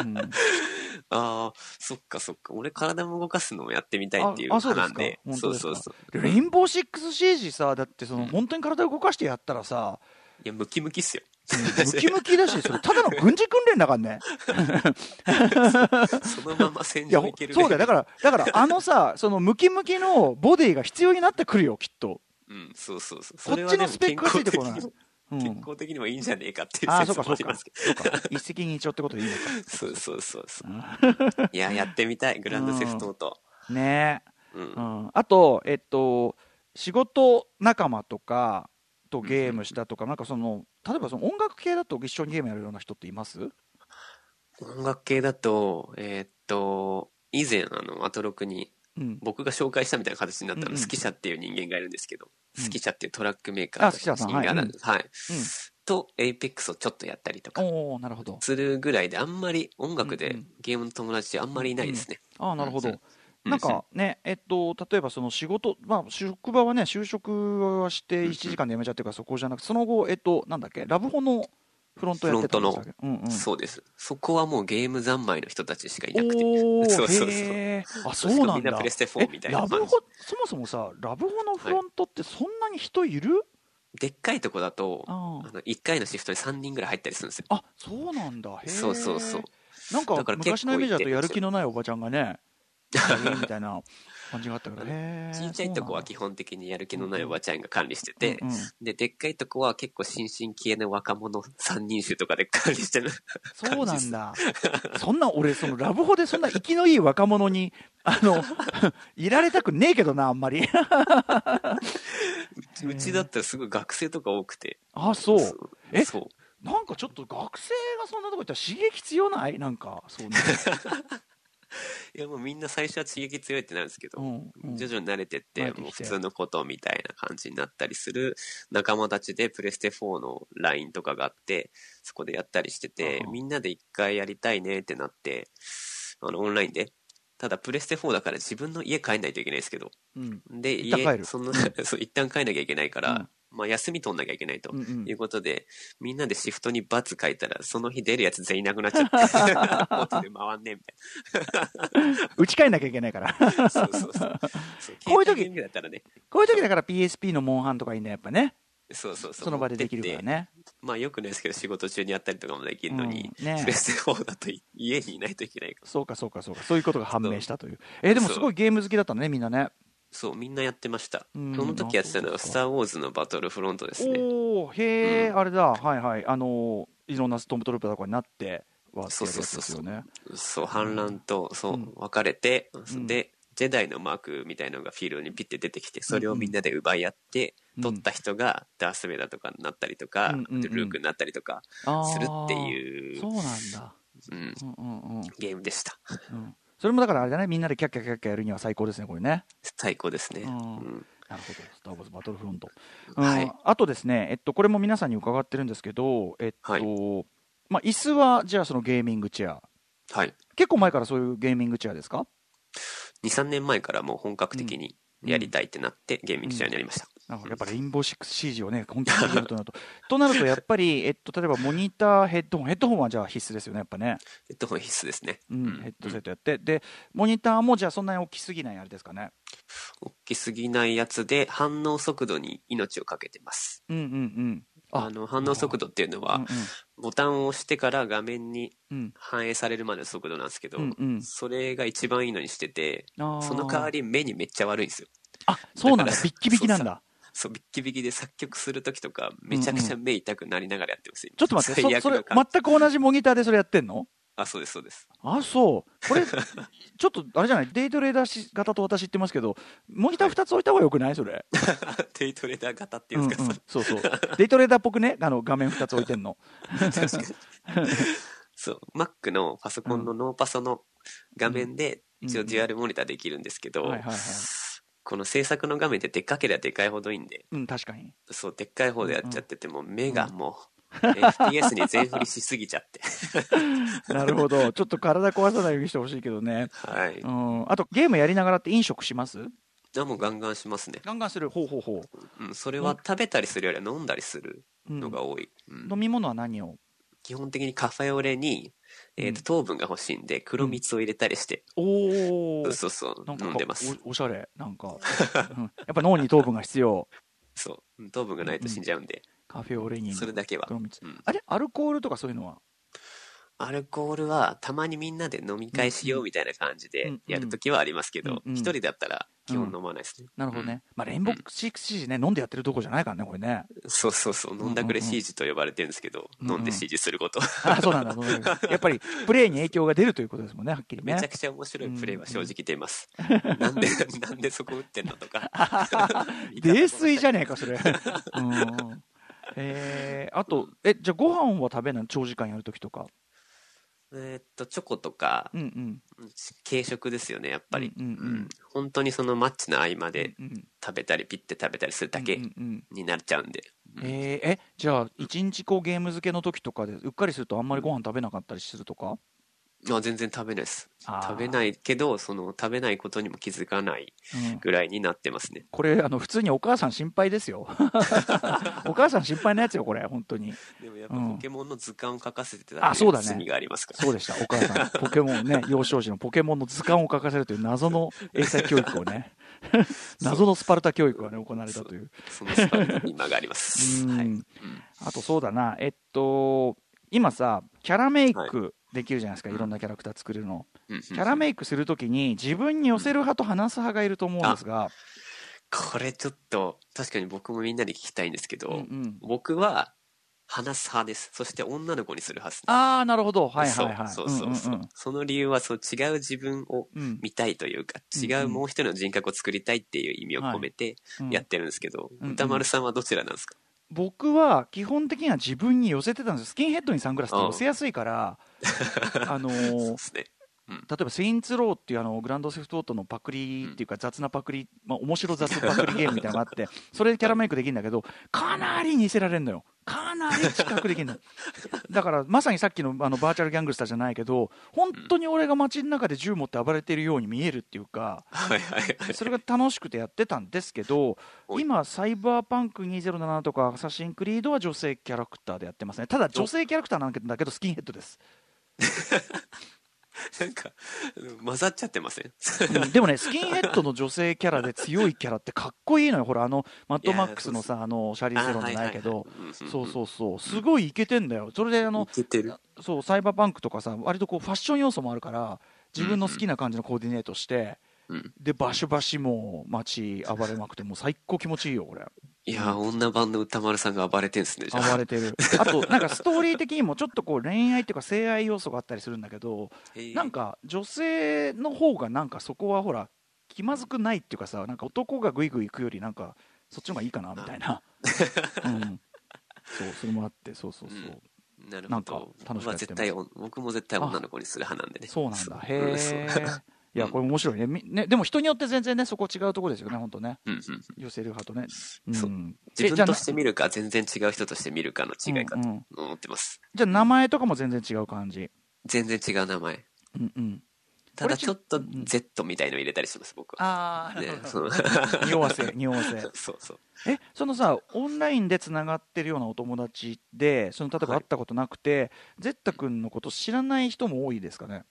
うん、ああ、そっかそっか。俺体も動かすのもやってみたいっていう派なんで。そう本当ですか？そうそう。でレインボーシックスシージさだってそのうん本当に体動かしてやったらさ、いや、ムキムキっすよ。ムキムキだしそれただの軍事訓練だからね そのまま戦場行けるそうだよだからだからあのさ そのムキムキのボディが必要になってくるよきっと、うん、そうそうそう。こっちのスペックがついてこない健康的にもいいんじゃねえかっていう説うかそうかもありますけそうか一石二鳥ってことでいいのかど。そうそうそうそう。いや、やってみたい。グランドセフトオート。ねえうんう。ん、あと、えっと、仕事仲間とかとゲームしたとか、なんかその、例えばその音楽系だと一緒にゲームやるような人っています？音楽系だと、えーっと、以前、あの、アトロクにうん。僕が紹介したみたいな形になったうんうんの、スキシャっていう人間がいるんですけど、うん。 SUKISHAっていうトラックメーカーあ SUKISHAさんシンガーなんです。はい。うん。と、エイペックスをちょっとやったりとか。なるほど。するぐらいで、あんまり音楽でうんうん。ゲームの友達あんまりいないですね。ああ、なるほど。うんなんかね、えっと、例えばその仕事、まあ、職場はね、就職はして1時間で辞めちゃってるからそこじゃなくて、その後、えっと、なんだっけ、ラブホのフロントやってたんでしたっけうんうん。そうです。そこはもうゲーム三昧の人たちしかいなくて。そうそうそうあ、そそううなんだ。みんなプレステ4みたいなえラブホそもそもさ、ラブホのフロントってそんなに人いる？でっかいとこだと、ああの、1回のシフトに3人ぐらい入ったりするんですよ。あ、そうなんだ。そうそうそう。なんか昔のイメージだとやる気のないおばちゃんがね、みたいな感じがあったから、へーちっちゃいとこは基本的にやる気のないおばちゃんが管理してて、うんうんで、でっかいとこは結構新進気鋭の若者三人衆とかで管理してる。そうなんだ。そんな、俺、そのラブホでそんな生きのいい若者に、あの、いられたくねえけどな、あんまり。うちだったらすごい学生とか多くて。あ、そう。え？そう。なんかちょっと学生がそんなとこ行ったら刺激強ない？なんか、そうね。いやもうみんな最初は刺激強いってなるんですけど、うんうん。徐々に慣れてって、もう普通のことみたいな感じになったりする仲間たちでプレステ4の LINE とかがあって、そこでやったりしててあ、あみんなで一回やりたいねってなって、あの、オンラインで。ただプレステ4だから自分の家帰んないといけないですけど、うん。で、家、その、そう、一旦帰んなきゃいけないから、うんまあ休み取んなきゃいけないとうんうんいうことで、みんなでシフトにバツ書いたら、その日出るやつ全員いなくなっちゃって、元で回んねえみた 打ち帰んなきゃいけないから。いな。そうそうそう。そうこういう時だったらね、こういう時だから PSP のモンハンとかいいんだやっぱね。そうそうそう。その場でできるからね。まあよくないですけど、仕事中にやったりとかもできるのに、うんねプレステ4だと家にいないといけない。そうかそうかそうか。そういうことが判明したという。えーでもすごいゲーム好きだったね、みんなね。そう、みんなやってました。うんその時やってたのは、スター・ウォーズのバトルフロントですね。おおへえ、うんあれだ。はいはい。あのーいろんなストームトループとかになってはってそうやるそうそうそうやつですよね。そう、反乱と、そううん、分かれて、んで、ジェダイのマークみたいのがフィールドにピッて出てきて、それをみんなで奪い合って、うん取った人がダース・ベイダーとかになったりとか、うんうんうんルークになったりとかするっていう、そうなんだ。うん、うんうんうんゲームでした。うん。それもだからあれだね、みんなでキャッキャキャッキャやるには最高ですね、これね。最高ですね。うんうんなるほど、スター・ウォーズ・バトルフロント。うんはいあとですね、えっと、これも皆さんに伺ってるんですけど、えっと、はいまあ、椅子は、じゃあそのゲーミングチェア。はい。結構前からそういうゲーミングチェアですか？2、3年前からもう本格的にやりたいってなって、ゲーミングチェアになりました。なんかやっぱレインボーシックス CG をね、本気でやるとなると。となると、やっぱり、えっと、例えばモニター、ヘッドホン、ヘッドホンはじゃあ必須ですよね、やっぱね。ヘッドホン必須ですね。うん、ヘッドセットやって。で、モニターもじゃあそんなに大きすぎないあれですかね。大きすぎないやつで反応速度に命をかけてます。うんうんうん。あの、反応速度っていうのは、うんボタンを押してから画面に反映されるまでの速度なんですけど、それが一番いいのにしてて、その代わり目にめっちゃ悪いんですよ。あ、そうなんだビッキビキなんだ。そう、ビッキビキで作曲するときとか、めちゃくちゃ目痛くなりながらやってます、今。ちょっと待って、そそれ全く同じモニターでそれやってんの？あ、そうです、そうです。あそう。これ ちょっとあれじゃない？デイトレーダーし型と私言ってますけどモニター2つ置いた方がよくない？それ。デイトレーダー型っていううんんですか、うん、そうそう。デイトレーダーっぽくね？あの画面2つ置いてんの。そう、Mac のパソコンのノーパソの画面で、うん。一応デュアルモニターできるんですけど、はいはいはいこの制作の画面ってでっかければでかいほどいいんで、うん確かに。そう、でっかい方でやっちゃってて、もう目がもう、FPS に全振りしすぎちゃって。なるほど。ちょっと体壊さないようにしてほしいけどね。はい。うん。あとゲームやりながらって飲食します？あもうガンガンしますね。ガンガンする？ほうほうほう。ん、それは食べたりするよりは飲んだりするう、うんのが多い。うん。飲み物は何を？基本的にカフェオレに、えーと糖分が欲しいんで黒蜜を入れたりして、おおそうそうなんか飲んでます。おおしゃれ。なんか、うん。やっぱ脳に糖分が必要。そう。うん糖分がないと死んじゃうんで、カフェオレにそれだけは、あれ？アルコールとかそういうのは？アルコールはたまにみんなで飲み会しようみたいな感じでやるときはありますけど、一人だったら基本飲まないですね、なるほどね、まあレインボーシックスシージね飲んでやってるとこじゃないからねこれね。そうそうそう。飲んだくれシージと呼ばれてるんですけど、飲んで指示すること、あそうなんだやっぱりプレイに影響が出るということですもんねはっきりね。めちゃくちゃ面白いプレイは正直出ます、なんでなんでそこ打ってんのとか。泥酔じゃねえかそれ。うんえー、あとえじゃあご飯は食べない？長時間やるときとかえーっとチョコとかうんうん。軽食ですよねやっぱり、うんうんうん。本当にそのマッチの合間でうんうん。食べたりピッて食べたりするだけうんうんになっちゃうんで、うん。えーえじゃあ一日こうゲーム漬けの時とかでうっかりするとあんまりご飯食べなかったりするとか？あ全然食べないです。食べないけどその食べないことにも気づかないうん。ぐらいになってますね。これあの普通にお母さん心配ですよ。お母さん心配なやつよこれ本当に。でもやっぱうん。ポケモンの図鑑を書かせてたあそうだね。罪がありますから。そうでした。お母さんポケモンね 幼少時のポケモンの図鑑を書かせるという謎の英才教育をね。謎のスパルタ教育がね行われたという。そのスパルタに今がありまうす、ん。はい、あとそうだな。えっと今さキャラメイクできるじゃないですか、い、ろんなキャラクター作れるの。うんキャラメイクするときに自分に寄せる派と話す派がいると思うんですが、これちょっと確かに僕もみんなで聞きたいんですけど、うんうん。僕は話す派です。そして女の子にする派ですね。ああなるほど。はいはいはい。そうそうそうそう、んんん。その理由はそう違う自分をうん見たいというか、うん。違うもう一人の人格を作りたいっていう意味を込めてうん。やってるんですけど、うん。歌丸さんはどちらなんですか、僕は基本的には自分に寄せてたんですよ。スキンヘッドにサングラスって寄せやすいからあのーで例えば「セインツロー」っていうあのグランドセフトオートのパクリっていうか雑なパクリ、まあ、面白雑パクリゲームみたいなのがあってそれでキャラメイクできるんだけどかなり似せられるのよ。かなり近くできるの。だからまさにさっきのあのバーチャルギャングスターじゃないけど本当に俺が街の中で銃持って暴れてるように見えるっていうかそれが楽しくてやってたんですけど今サイバーパンク2077とかアサシンクリードは女性キャラクターでやってますね。ただ女性キャラクターなんだけどスキンヘッドです なんか混ざっちゃってません？うんでもね、スキンヘッドの女性キャラで強いキャラってかっこいいのよ、ほら、あのマッドマックスのさ、あのシャーリー・セロンじゃないけど、そうそうそう、すごいイケてんだよ、それであのそうサイバーパンクとかさ、割とこうファッション要素もあるから、自分の好きな感じのコーディネートして、うん。で、バシバシもう街暴れまくって、もう最高気持ちいいよ、これ。いやー女版の歌丸さんが暴れてんすねじゃあ。暴れてる。あと、なんかストーリー的にもちょっとこう恋愛っていうか性愛要素があったりするんだけど、なんか女性の方がなんかそこはほら気まずくないっていうかさなんか男がグイグイ行くよりなんかそっちの方がいいかなみたいな、うん、そうそれもあってそうそうそう、うん。なるなんかほど楽しくやってます。僕は絶対お僕も絶対女の子にする派なんでね。そうなんだ。へえいやこれ面白いね。みねでも人によって全然ねそこ違うところですよね本当ね。うんうん寄せる派とね、そう。ん。自分として見るか全然違う人として見るかの違いかと。思ってます、じゃあ名前とかも全然違う感じ。全然違う名前。うんうん。ただちちょっとうん。Z みたいの入れたりします僕は。あねその。匂わせ匂わせ。そうそう。えそのさオンラインでつながってるようなお友達でその例えばはい。会ったことなくて、ゼッタ君のこと知らない人も多いですかね、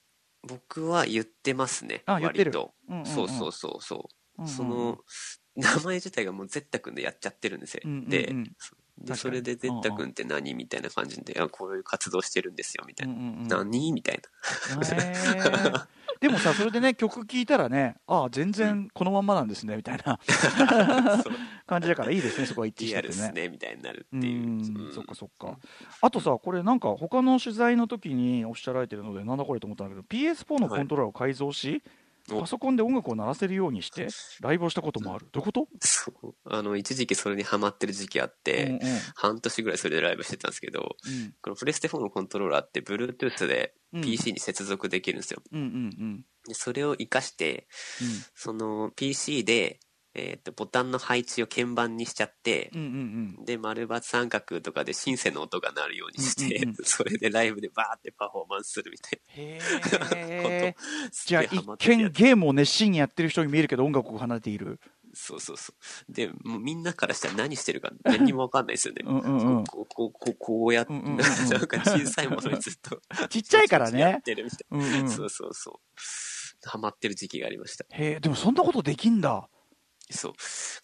僕は言ってますねあ言ってる。割と、うんうんうん。そうそうそうそう、うんうんうん。その名前自体がもうゼッタ君でやっちゃってるんですよ、うんうんうん。でで、それで、ゼッタ君って何みたいな感じで、あ、こういう活動してるんですよ、みたいな。何みたいな。でもさそれでね 曲聴いたらねああ全然このまんまなんですねみたいな。感じだからいいですねそこは一致しリアルててねっすね、みたいになるうっていう。んうん。そっかそっか。あとさこれなんか他の取材の時におっしゃられてるのでなんだこれと思ったんだけど PS4 のコントローラーを改造し、おパソコンで音楽を鳴らせるようにして ライブをしたこともある。どういうこと、そう。あの、一時期それにハマってる時期あって、うんうん。半年ぐらいそれでライブしてたんですけど、うん。このプレステ4のコントローラーって Bluetooth でうん。PC に接続できるんですよ。うんうんでそれを活かして、その PC で、えっとボタンの配置を鍵盤にしちゃってうんう、んうんで、丸抜三角とかでシンセの音が鳴るようにして、うんうんうんそれでライブでバーってパフォーマンスするみたいへなえこと。じゃあ一見ゲームを熱心にやってる人に見えるけど音楽を離れているそうそうそう。で、もうみんなからしたら何してるか何にもわかんないですよね。うんうんうんこう、こう、こう、こうやって、うんうん小さいものにずっと。ちっちゃいからねやってるみたいうんうんな。そうそうそう。ハマってる時期がありました。へえでもそんなことできんだそう。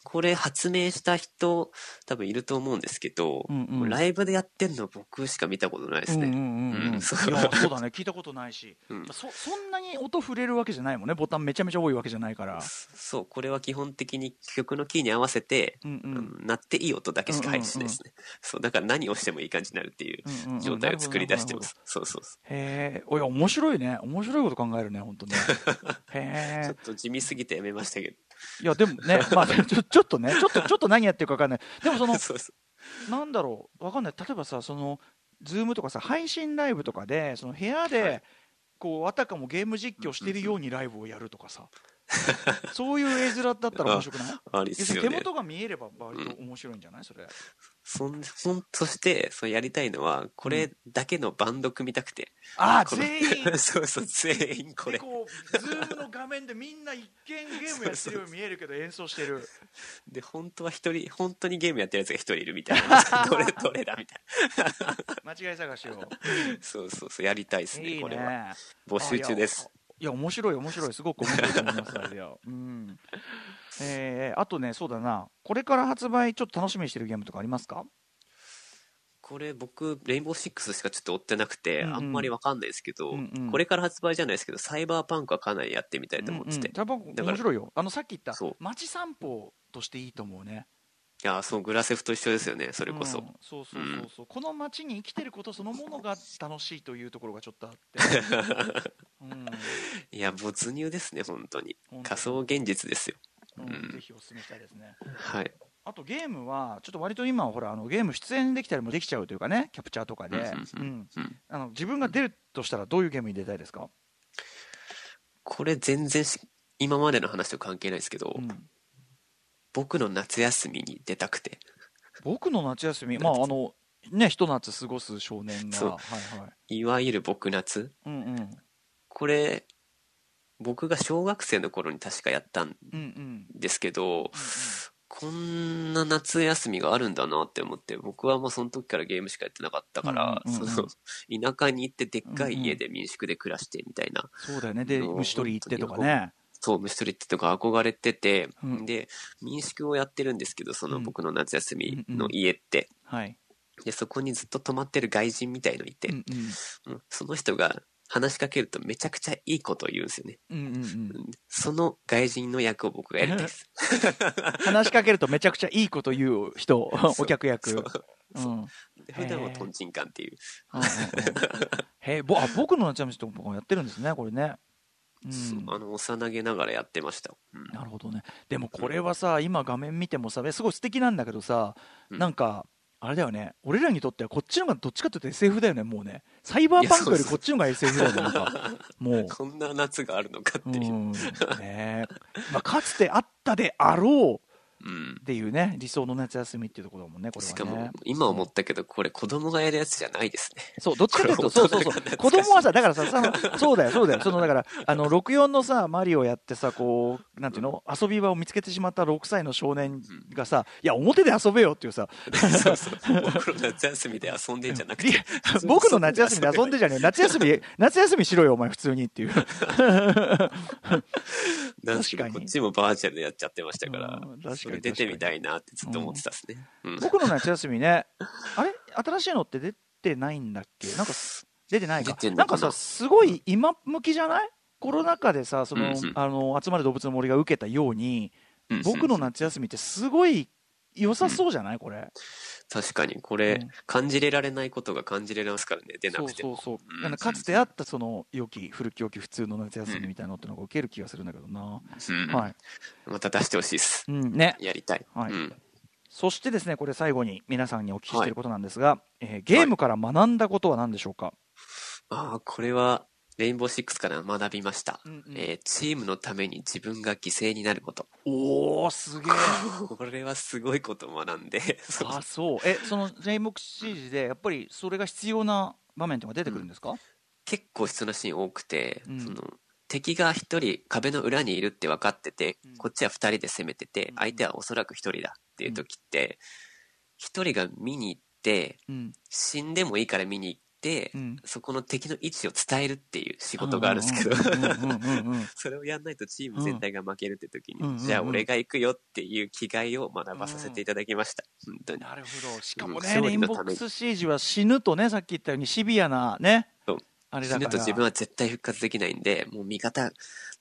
これ発明した人、多分いると思うんですけど、うんうん。ライブでやってんの僕しか見たことないですね。そう。だね。聞いたことないし、うん。そそんなに音触れるわけじゃないもんね。ボタンめちゃめちゃ多いわけじゃないから。そう、これは基本的に曲のキーに合わせて、うんうん。うん鳴っていい音だけしか配置しないですね。そう、だから何をしてもいい感じになるっていう状態を作り出してます。そうそうそへえ。おいや面白いね。面白いこと考えるね本当ね。う。へえ。ちょっと地味すぎてやめましたけいやでもね まあちょちょっとねちょっとちょっと何やってるか分かんない。でもその。なんだろう分かんない。例えばさそのズームとかさ配信ライブとかでその部屋で、はい。こうあたかもゲーム実況してるようにライブをやるとかさ、そういう絵面だったら面白くない？ありっすよね。元が見えれば割と面白いんじゃない？それそん、ほん、そして、そうやりたいのは、俺だけのバンド組みたくて。ああこの全員 そうそう、全員これ。でこうズームの画面でみんな一見ゲームやってるように見えるけど演奏してるで、本当は一人、本当にゲームやってるやつが一人いるみたいな。どれ、どれだみたい間違い探しをな。そうそうそう、やりたいですね、いいこれは。ね募集中です。いや面白い面白いすごく面白いと思いますあれよ。うん。えー、あとねそうだな。これから発売ちょっと楽しみにしてるゲームとかありますか？これ僕、レインボーシックスしかちょっと追ってなくて、うんうん。あんまりわかんないですけど、うんうん。これから発売じゃないですけど、サイバーパンクはかなりやってみたいと思ってて。うんうん、多分だから面白いよ。あのさっき言ったそう。街散歩としていいと思うねいや、そう、グラセフと一緒ですよね、それこそ。うんそうそうそうそう、この街に生きてることそのものが楽しいというところがちょっとあって、うん。いや、没入ですね、本当に。仮想現実ですよ。うんうん。ぜひお勧めしたいですね。はい。あとゲームはちょっと割と今はほらあのゲーム出演できたりもできちゃうというかねキャプチャーとかで、自分が出るとしたらどういうゲームに出たいですか、これ全然し今までの話と関係ないですけど、うん僕の夏休みに出たくて、僕の夏休み？まああのねひと夏過ごす少年がそう。はいはい。いわゆる僕夏。うんうん。これ、僕が小学生の頃に確かやったんうんうん。ですけど、こんな夏休みがあるんだなって思って、僕はもうその時からゲームしかやってなかったから、うんうんうんうん。その田舎に行ってでっかい家で民宿で暮らしてみたいな、そうだよね。で虫取り行ってとかねそう、虫取りってとか憧れてて、うん。で、民宿をやってるんですけど、そのうん。僕の夏休みの家って、はい。で、そこにずっと泊まってる外人みたいのいて、うんうん。その人が話しかけるとめちゃくちゃいいことを言うんですよね。うんうんうん。うんうんその外人の役を僕がやりたいです。話しかけるとめちゃくちゃいいこと言う人 お客役。そう。うん。で普段はトンチンカンっていう。うんうんうん。へえぼあ僕の夏休みって僕もやってるんですねこれね。うんそうあの、幼げながらやってました。うん。なるほどね。でもこれはさ今画面見てもさえすごい素敵なんだけどさうん。なんかあれだよね。俺らにとってはこっちのがどっちかというと SF だよねもうね。サイバーパンクよりこっちのが SF だよねなんか。もう。こんな夏があるのかっていう。うん。ねえ。まあ、かつてあったであろううんっていうね理想の夏休みっていうところだもんねこれしかはねも、今思ったけど、これ子供がやるやつじゃないですね。そうどっちかというとそうそうそう。子供はさだからさそのそうだよそうだよ。そのだからあの64のさマリオやってさこうなんていうの？遊び場を見つけてしまった6歳の少年がさいや表で遊べよっていうさ。そうそう。僕の夏休みで遊んでんじゃなくりて。僕の夏休みで遊んでじゃねえ夏休み夏休みしろよお前普通にっていう。確かにこっちもバーチャルでやっちゃってましたから。うん確かに、それ出てみたいなってずっと思ってたですね。うん。僕の夏休みね、あれ？新しいのって出てないんだっけ？なんか、出てないか。な？なんかさ、すごい今向きじゃない？コロナ禍でさ、その、うんうんあの、集まる動物の森が受けたように、うん僕の夏休みってすごい良さそうじゃない？これ。確かに、これ、うん感じれられないことが感じれますからね、出なそうくても。そうそう。うんかつてあったその良き、古き良き普通の夏休みみたいなのってのが受ける気がするんだけどな。うんはい。また出してほしいです。うん、ね。やりたい。はいうんそしてですね、これ最後に皆さんにお聞きしていることなんですが、えーゲームから学んだことは何でしょうか、ああ、これは、レインボーシックスから学びました。うんうんえーチームのために自分が犠牲になること。おー、すげえ。これはすごいことを学んで、あ、そう。え、その j モクシージで、やっぱりそれが必要な場面とか出てくるんですか、結構必要なシーン多くて、うんその敵が一人壁の裏にいるって分かってて、うんこっちは二人で攻めててうん、相手はおそらく一人だっていう時って、一人が見に行って、うん。死んでもいいから見にうんそこの敵の位置を伝えるっていう仕事があるんですけど、うんうんうんうんうん それをやんないとチーム全体が負けるって時に、うんうんうんじゃあ俺が行くよっていう気概を学ばさせていただきました。本当に。なるほど。しかもうんね、勝レインボックスシージは死ぬとね、さっき言ったようにシビアなね、あれだ。死ぬと自分は絶対復活できないんで、もう味方、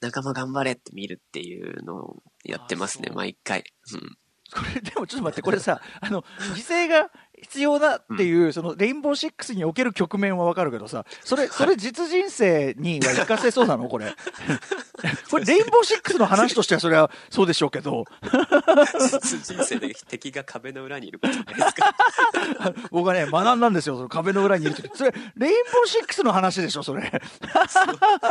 仲間頑張れって見るっていうのをやってますね毎回。うん。これでもちょっと待って、これさ、あの、犠牲が必要だっていう、その、レインボーシックスにおける局面はわかるけどさ、それ、それ実人生には活かせそうなの？これ。これ、レインボーシックスの話としてはそれはそうでしょうけど、人生で敵が壁の裏にいることないですか 僕はね、学んだんですよ、その壁の裏にいるとき。それ、レインボーシックスの話でしょ、それ。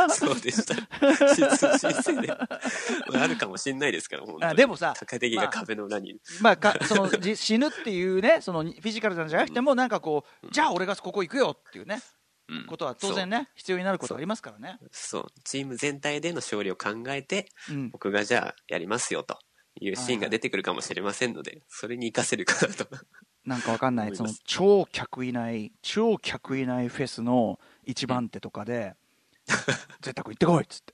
そうそうでした。人生で。まああるかもしんないですから、本当に。あでもさ敵が壁の裏にいる。まあ、かそのじ死ぬっていうね、そのフィジカルなんじゃなくても、なんかこう、じゃあ俺がここ行くよっていうね、うんことは当然ね、必要になることありますからね。そう。チーム全体での勝利を考えて、うん。僕がじゃあやりますよというシーンが出てくるかもしれませんので、それに活かせるかなと。なんかわかんない、その超客いない、超客いないフェスの一番手とかで、絶対行ってこいっつって、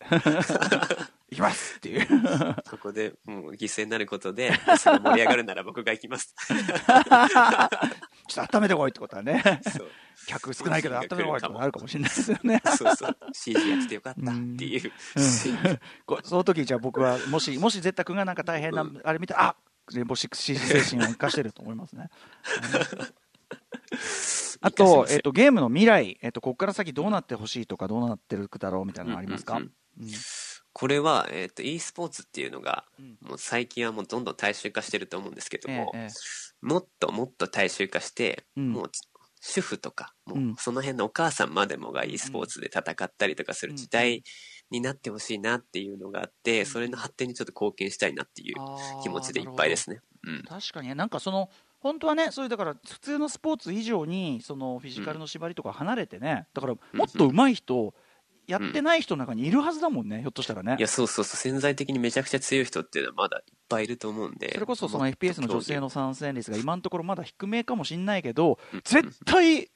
行きますっていう。そこでもう犠牲になることで、フェスが盛り上がるなら僕が行きます。ちょっと温めてこいってことはね、そう。客少ないけど温めてこいってことあるかもしれないですよね。そうそう。CG やっててよかったっていう。こその時じゃあ僕はもしもしゼッタ君がなんか大変なあれ見てあレインボーシックス CG 精神を生かしてると思いますね。あと,、えっとゲームの未来、えっとここから先どうなってほしいとかどうなってるだろうみたいなのありますか、うん。うん。これは、えっ、と、e スポーツっていうのが、うん。もう最近はもうどんどん大衆化してると思うんですけども、えええもっともっと大衆化して、うん。もう主婦とか、もうその辺のお母さんまでもが e スポーツで戦ったりとかする時代になってほしいなっていうのがあって、それの発展にちょっと貢献したいなっていう気持ちでいっぱいですね。うん。確かにねなんかその本当はねそういうだから普通のスポーツ以上にそのフィジカルの縛りとか離れてね、だからもっと上手い人、やってない人の中にいるはずだもんね、ひょっとしたらね。いや、そうそうそう、潜在的にめちゃくちゃ強い人っていうのはまだいっぱいいると思うんで。それこそその FPS の女性の参戦率が今のところまだ低めかもしんないけどうん。絶対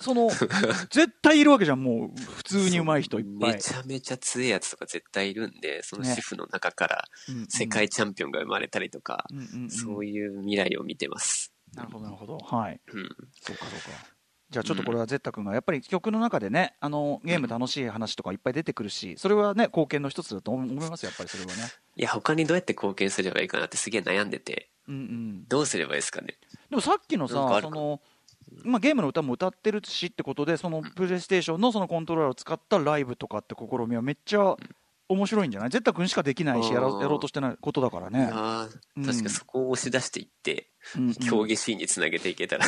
その 絶対いるわけじゃんもう普通に上手い人いっぱい。めちゃめちゃ強いやつとか絶対いるんで、そのね。主婦の中から世界チャンピオンが生まれたりとか、うんうんうん。そういう未来を見てます。なるほど。なるほど。はい。うん。そうかそうか。じゃあちょっとこれはゼッタ君がやっぱり曲の中でねあのゲーム楽しい話とかいっぱい出てくるしそれはね貢献の一つだと思いますよやっぱりそれはね。いや、他にどうやって貢献すればいいかなってすげえ悩んでて、うんうん。どうすればいいですかね。でもさっきのさそのまあ、ゲームの歌も歌ってるしってことでそのプレイステーションのそのコントローラーを使ったライブとかって試みはめっちゃ面白いんじゃない？ゼッタ君しかできないしやろやろうとしてないことだからね、あうん。あ、確かそこを押し出していって、競技シーンにつなげていけたら、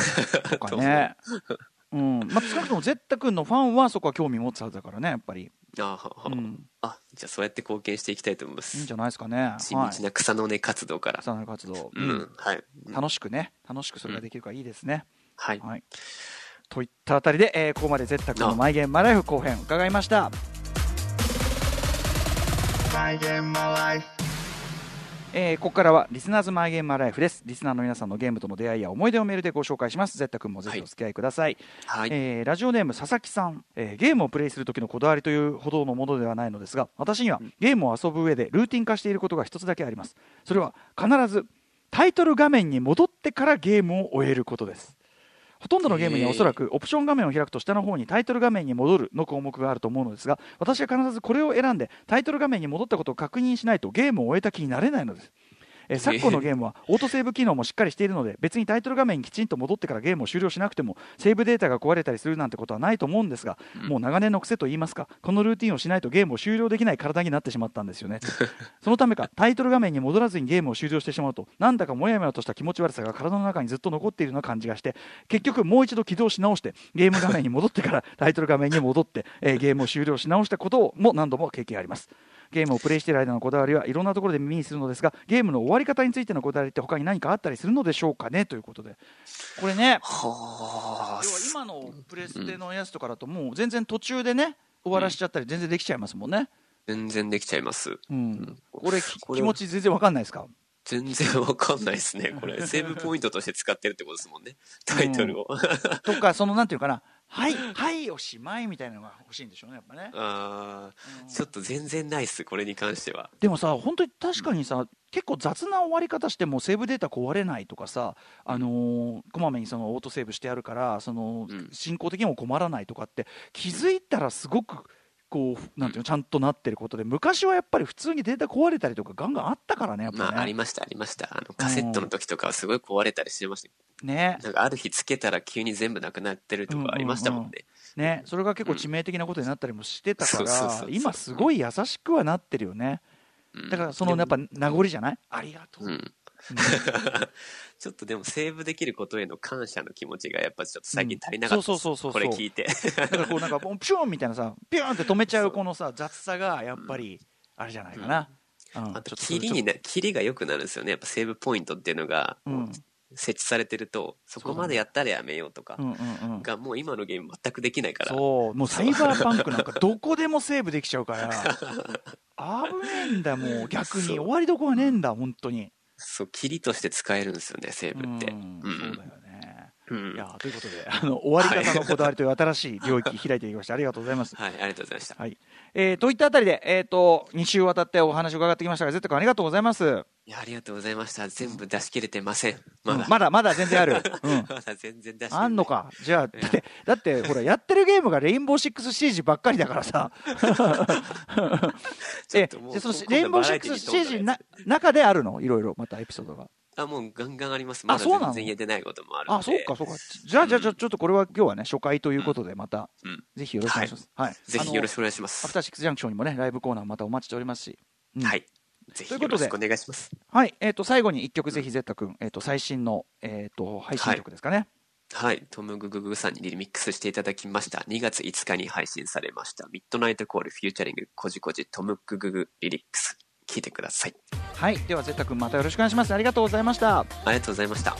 とかね、うん。まあ、少なくともゼッタ君のファンはそこは興味持つはずだからねやっぱり、あはは。うん、あ、じゃあそうやって貢献していきたいと思います。いいんじゃないですかね。地道な草の根活動から。草の根活動、ううん。ん、はい。うん楽しくね。楽しくそれができるからいいですね、はい。はい、といったあたりで、えーここまでゼッタ君のマイゲームマイライフ後編伺いました My game, my life. えーここからはリスナーズマイゲームマイライフです。リスナーの皆さんのゲームとの出会いや思い出をメールでご紹介します。ゼッタ君もぜひお付き合いください、はい。えーラジオネーム佐々木さん、えーゲームをプレイする時のこだわりというほどのものではないのですが私にはゲームを遊ぶ上でルーティン化していることが一つだけあります。それは必ずタイトル画面に戻ってからゲームを終えることですほとんどのゲームにはおそらくオプション画面を開くと下の方にタイトル画面に戻るの項目があると思うのですが私は必ずこれを選んでタイトル画面に戻ったことを確認しないとゲームを終えた気になれないのですえー昨今のゲームはオートセーブ機能もしっかりしているので別にタイトル画面にきちんと戻ってからゲームを終了しなくてもセーブデータが壊れたりするなんてことはないと思うんですが、もう長年の癖といいますかこのルーティンをしないとゲームを終了できない体になってしまったんですよね。そのためかタイトル画面に戻らずにゲームを終了してしまうとなんだかモヤモヤとした気持ち悪さが体の中にずっと残っているような感じがして結局もう一度起動し直してゲーム画面に戻ってからタイトル画面に戻って、えーゲームを終了し直したことも何度も経験ありますゲームをプレイしている間のこだわりはいろんなところで耳にするのですがゲームの終わり方についてのこだわりって他に何かあったりするのでしょうかね？ということで。これね。はあ。要は今のプレステのやつとかだともう全然途中でね終わらしちゃったり全然できちゃいますもんね、全然できちゃいます。うん、これきこれ気持ち全然わかんないですか？全然わかんないですね。これ、セーブポイントとして使ってるってことですもんね。タイトルを。とかそのなんていうかなはいはいおしまいみたいなのが欲しいんでしょうねやっぱね。ああ、ちょっと全然ないっす、これに関しては。でもさ本当に確かにさ、結構雑な終わり方してもセーブデータ壊れないとかさ、あのーこまめにそのオートセーブしてあるからそのうん。進行的にも困らないとかって気づいたらすごくこうなんていうのちゃんとなってることで昔はやっぱり普通にデータ壊れたりとかガンガンあったからねやっぱまあ、ありね。ました、ありました。あの、カセットの時とかはすごい壊れたりしてました。ね。なんか、ある日つけたら急に全部なくなってるとかありましたもんね。ね。それが結構致命的なことになったりもしてたからそう今すごい優しくはなってるよね。うん。だからそのやっぱ名残じゃない？ありがとう、うん。ちょっとでもセーブできることへの感謝の気持ちがやっぱちょっと最近足りなかった。うん。そうそうそうそうこれ聞いて。だからこうなんかピューンみたいなさピューンって止めちゃうこのさ雑さがやっぱりあれじゃないかな、うん。あと、ちょっ切りにな、切りが良くなるんですよね。やっぱセーブポイントっていうのが、うん。設置されてると、そこまでやったらやめようとかうんうんうん。が、もう今のゲーム全くできないから。そう。もうサイバーパンクなんかどこでもセーブできちゃうから。危ねえんだもう。逆に。終わりどこはねえんだ本当にそう、切りとして使えるんですよね、セーブって。うんうんそうだよねうんいやということであの終わり方のこだわりという新しい領域開いていきましたありがとうございますはい、ありがとうございました。はいえーといったあたりで、えー、と2週渡ってお話を伺ってきましたが、ゼット君ありがとうございます。いや、ありがとうございました。全部出し切れてません。まだ。うんまだまだ全然ある。うん まだ全然出しあんのか？じゃあ、だって、だって、ほら、やってるゲームがレインボーシックスシージばっかりだからさ。え、そのレインボーシックスシージな中であるの？いろいろ、またエピソードが。あ、もうガンガンあります。まだ全然言えてないこともある。あ、そうか、そうか。じゃあ、じゃあ、じゃあちょっとこれは今日はね、初回ということで、また、うんぜひよろしくお願いします。はい。ぜひよろしく。くお願いしまアフす。ターシックスジャンクションにもね、ライブコーナーまたお待ちしておりますし。うんはい。ぜひということでよろしくお願いします。はい。えっ、と、最後に一曲ぜひ、ぜったくん、えっ、と、最新の、えっ、と、配信曲ですかね。はい。 Tomggg さんにリミックスしていただきました。2月5日に配信されました。 Midnight Call featuring kojikoji Tomggg Remix。聞いてください。はい。では、ぜったくん、またよろしくお願いします。ありがとうございました。ありがとうございました。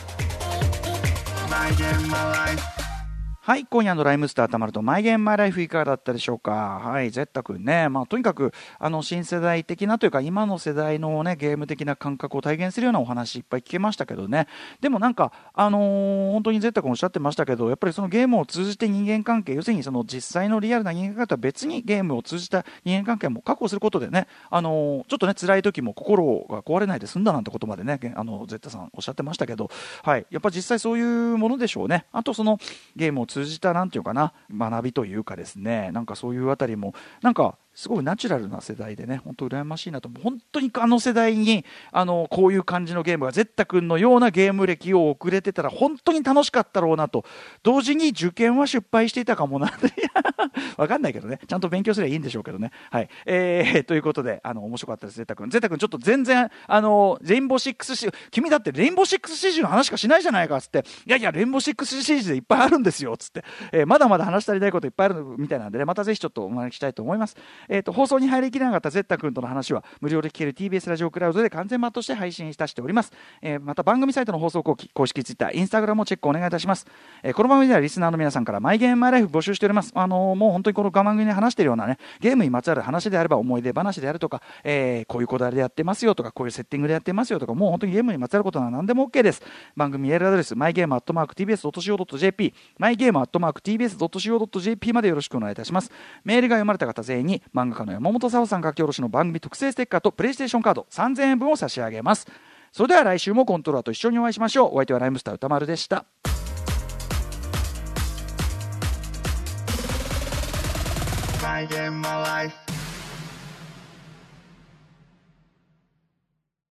はい、今夜のライムスター宇多丸の、マイゲームマイライフいかがだったでしょうか？はい、ぜったくんね、まあ、とにかく、あの、新世代的なというか、今の世代のね、ゲーム的な感覚を体現するようなお話いっぱい聞けましたけどね。でもなんか、あのー本当にゼッタ君おっしゃってましたけど、やっぱりそのゲームを通じて人間関係、要するにその実際のリアルな人間関係とは別にゲームを通じた人間関係も確保することでね、あのーちょっとね、辛い時も心が壊れないで済んだなんてことまでね、あの、ゼッタさんおっしゃってましたけど、はい、やっぱ実際そういうものでしょうね。あとそのゲームを通じたなんていうかな学びというかですねなんかそういうあたりもなんかすごいナチュラルな世代でね本当羨ましいなと思う。本当にあの世代にあのこういう感じのゲームがゼッタ君のようなゲーム歴を遅れてたら本当に楽しかったろうなと。同時に受験は失敗していたかもなって わかんないけどね。ちゃんと勉強すればいいんでしょうけどね。はい。えー、ということであの面白かったですゼッタ君。ゼッタ君ちょっと全然あのレインボーシックスシ君だってレインボーシックスシージの話しかしないじゃないかっつって。いやいやレインボーシックスシージでいっぱいあるんですよっつって、えーまだまだ話し足りないこといっぱいあるみたいなんでねまたぜひちょっとお招きしたいと思います、えー、と放送に入りきれなかったゼッタ君との話は無料で聞ける TBS ラジオクラウドで完全版として配信いたしております、えーまた番組サイトの放送後期公式ツイッターインスタグラムもチェックお願いいたします、えーこの番組ではリスナーの皆さんからマイゲームマイライフ募集しております。あのーもう本当にこの番組で話しているようなねゲームにまつわる話であれば思い出話であるとか、えーこういうこだわりでやってますよとかこういうセッティングでやってますよとかもう本当にゲームにまつわることなら何でも OK です。番組メールアドレスマイゲームアットマーク TBS.CO.JP マイゲームアットマーク TBS.CO.JP までよろしくお願いいたします。メールが読まれた方全員に漫画家の山本沙央さん書き下ろしの番組特製ステッカーとプレイステーションカード3000円分を差し上げます。それでは来週もコントローラーと一緒にお会いしましょう。お相手はライムスター歌丸でした。